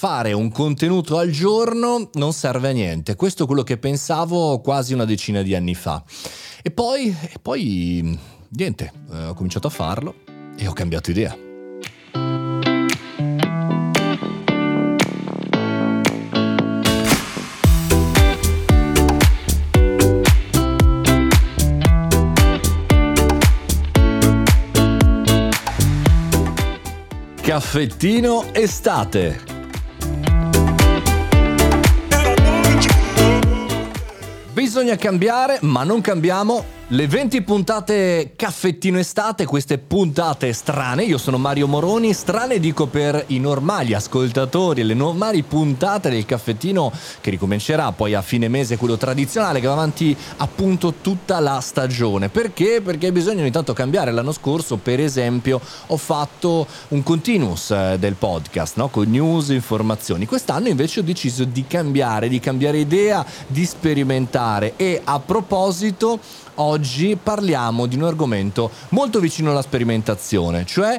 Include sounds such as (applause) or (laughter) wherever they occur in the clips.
fare un contenuto al giorno non serve a niente. Questo è quello che pensavo quasi una decina di anni fa. E poi, e poi niente, eh, ho cominciato a farlo e ho cambiato idea. Caffettino estate. Bisogna cambiare, ma non cambiamo le 20 puntate caffettino estate, queste puntate strane, io sono Mario Moroni, strane dico per i normali ascoltatori, le normali puntate del caffettino che ricomincerà poi a fine mese, quello tradizionale che va avanti appunto tutta la stagione. Perché? Perché bisogna ogni tanto cambiare. L'anno scorso per esempio ho fatto un continuous eh, del podcast, no? con news, informazioni. Quest'anno invece ho deciso di cambiare, di cambiare idea, di sperimentare e a proposito oggi parliamo di un argomento molto vicino alla sperimentazione, cioè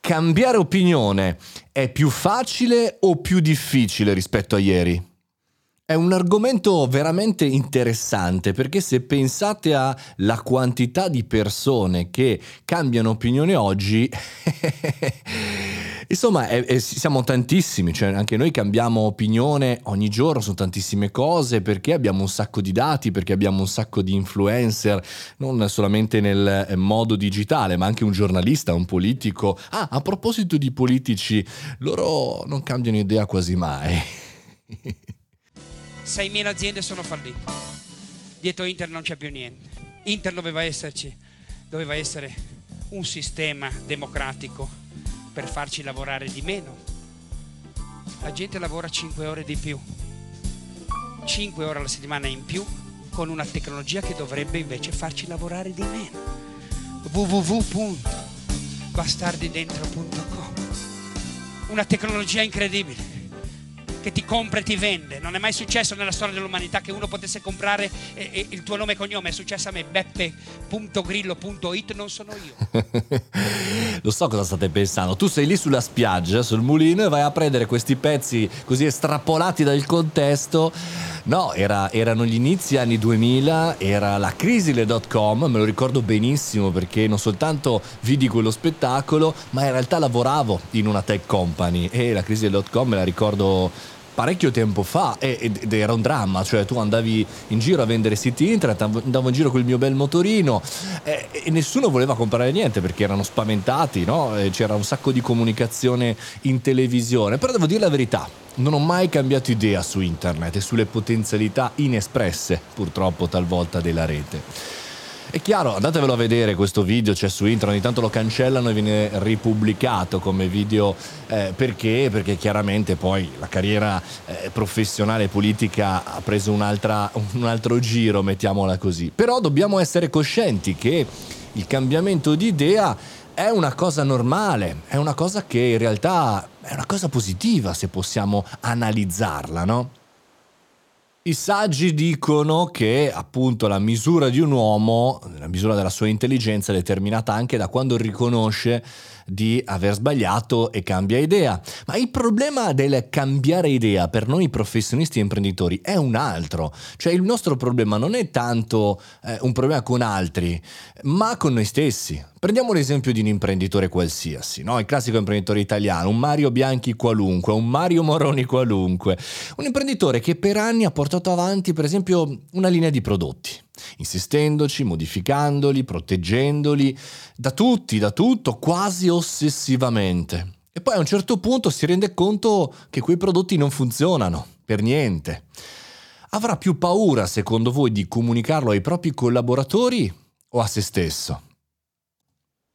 cambiare opinione è più facile o più difficile rispetto a ieri? È un argomento veramente interessante perché se pensate alla quantità di persone che cambiano opinione oggi (laughs) Insomma, è, è, siamo tantissimi, cioè anche noi cambiamo opinione ogni giorno su tantissime cose perché abbiamo un sacco di dati, perché abbiamo un sacco di influencer, non solamente nel eh, modo digitale, ma anche un giornalista, un politico. Ah, a proposito di politici, loro non cambiano idea quasi mai. (laughs) 6.000 aziende sono fallite. Dietro Inter non c'è più niente. Inter doveva esserci, doveva essere un sistema democratico per farci lavorare di meno. La gente lavora 5 ore di più, 5 ore alla settimana in più con una tecnologia che dovrebbe invece farci lavorare di meno. www.bastardidentro.com Una tecnologia incredibile che ti compra e ti vende. Non è mai successo nella storia dell'umanità che uno potesse comprare eh, eh, il tuo nome e cognome. È successo a me, beppe.grillo.it, non sono io. (laughs) Lo so cosa state pensando. Tu sei lì sulla spiaggia, sul mulino, e vai a prendere questi pezzi così estrapolati dal contesto. No, era, erano gli inizi anni 2000, era la crisi le dot com, me lo ricordo benissimo perché non soltanto vidi quello spettacolo, ma in realtà lavoravo in una tech company e la crisi le dot com me la ricordo parecchio tempo fa ed era un dramma, cioè tu andavi in giro a vendere siti internet, andavo in giro con il mio bel motorino e, nessuno voleva comprare niente perché erano spaventati, no? c'era un sacco di comunicazione in televisione, però devo dire la verità, non ho mai cambiato idea su internet e sulle potenzialità inespresse purtroppo talvolta della rete. È chiaro, andatevelo a vedere questo video, c'è su internet, ogni tanto lo cancellano e viene ripubblicato come video eh, perché? Perché chiaramente poi la carriera eh, professionale e politica ha preso un altro giro, mettiamola così. Però dobbiamo essere coscienti che il cambiamento di idea è una cosa normale, è una cosa che in realtà è una cosa positiva se possiamo analizzarla, no? I saggi dicono che appunto la misura di un uomo, la misura della sua intelligenza è determinata anche da quando riconosce di aver sbagliato e cambia idea. Ma il problema del cambiare idea per noi professionisti e imprenditori è un altro. Cioè il nostro problema non è tanto eh, un problema con altri, ma con noi stessi. Prendiamo l'esempio di un imprenditore qualsiasi, no? il classico imprenditore italiano, un Mario Bianchi qualunque, un Mario Moroni qualunque, un imprenditore che per anni ha portato avanti per esempio una linea di prodotti insistendoci, modificandoli, proteggendoli da tutti, da tutto, quasi ossessivamente. E poi a un certo punto si rende conto che quei prodotti non funzionano, per niente. Avrà più paura, secondo voi, di comunicarlo ai propri collaboratori o a se stesso?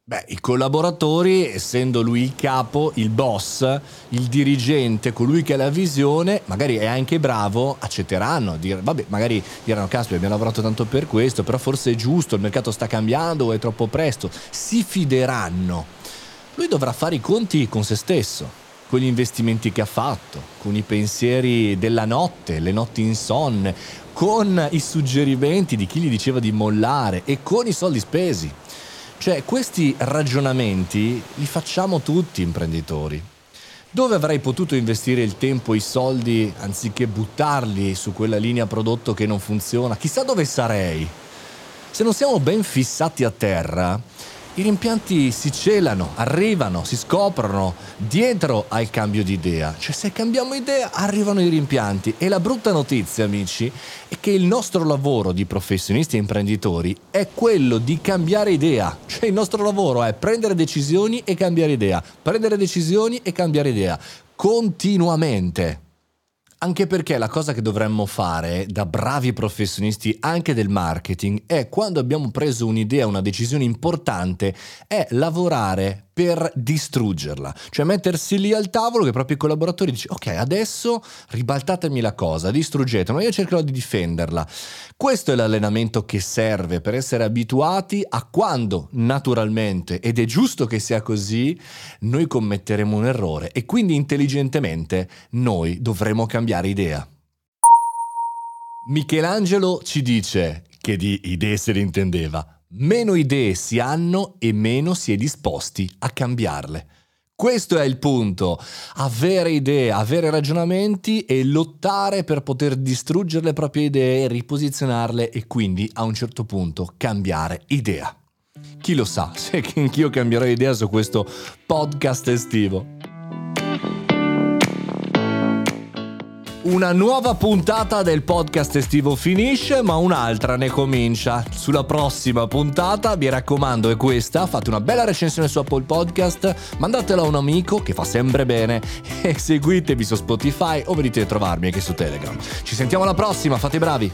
Beh, i collaboratori, essendo lui il capo, il boss, il dirigente, colui che ha la visione, magari è anche bravo, accetteranno, dire, vabbè, magari diranno, caspita, abbiamo lavorato tanto per questo, però forse è giusto, il mercato sta cambiando o è troppo presto, si fideranno. Lui dovrà fare i conti con se stesso, con gli investimenti che ha fatto, con i pensieri della notte, le notti insonne, con i suggerimenti di chi gli diceva di mollare e con i soldi spesi. Cioè, questi ragionamenti li facciamo tutti imprenditori. Dove avrei potuto investire il tempo e i soldi anziché buttarli su quella linea prodotto che non funziona? Chissà dove sarei. Se non siamo ben fissati a terra, i rimpianti si celano, arrivano, si scoprono dietro al cambio di idea. Cioè se cambiamo idea arrivano i rimpianti e la brutta notizia amici è che il nostro lavoro di professionisti e imprenditori è quello di cambiare idea. Cioè il nostro lavoro è prendere decisioni e cambiare idea, prendere decisioni e cambiare idea continuamente. Anche perché la cosa che dovremmo fare da bravi professionisti anche del marketing è quando abbiamo preso un'idea, una decisione importante, è lavorare per distruggerla, cioè mettersi lì al tavolo che i propri collaboratori dice ok adesso ribaltatemi la cosa, distruggetela, ma io cercherò di difenderla. Questo è l'allenamento che serve per essere abituati a quando naturalmente, ed è giusto che sia così, noi commetteremo un errore e quindi intelligentemente noi dovremo cambiare idea. Michelangelo ci dice che di idee se ne intendeva meno idee si hanno e meno si è disposti a cambiarle. Questo è il punto, avere idee, avere ragionamenti e lottare per poter distruggere le proprie idee, riposizionarle e quindi a un certo punto cambiare idea. Chi lo sa (laughs) se anch'io cambierò idea su questo podcast estivo. Una nuova puntata del podcast estivo finisce, ma un'altra ne comincia. Sulla prossima puntata, mi raccomando, è questa. Fate una bella recensione su Apple Podcast, mandatela a un amico che fa sempre bene e seguitemi su Spotify o venite a trovarmi anche su Telegram. Ci sentiamo alla prossima, fate i bravi!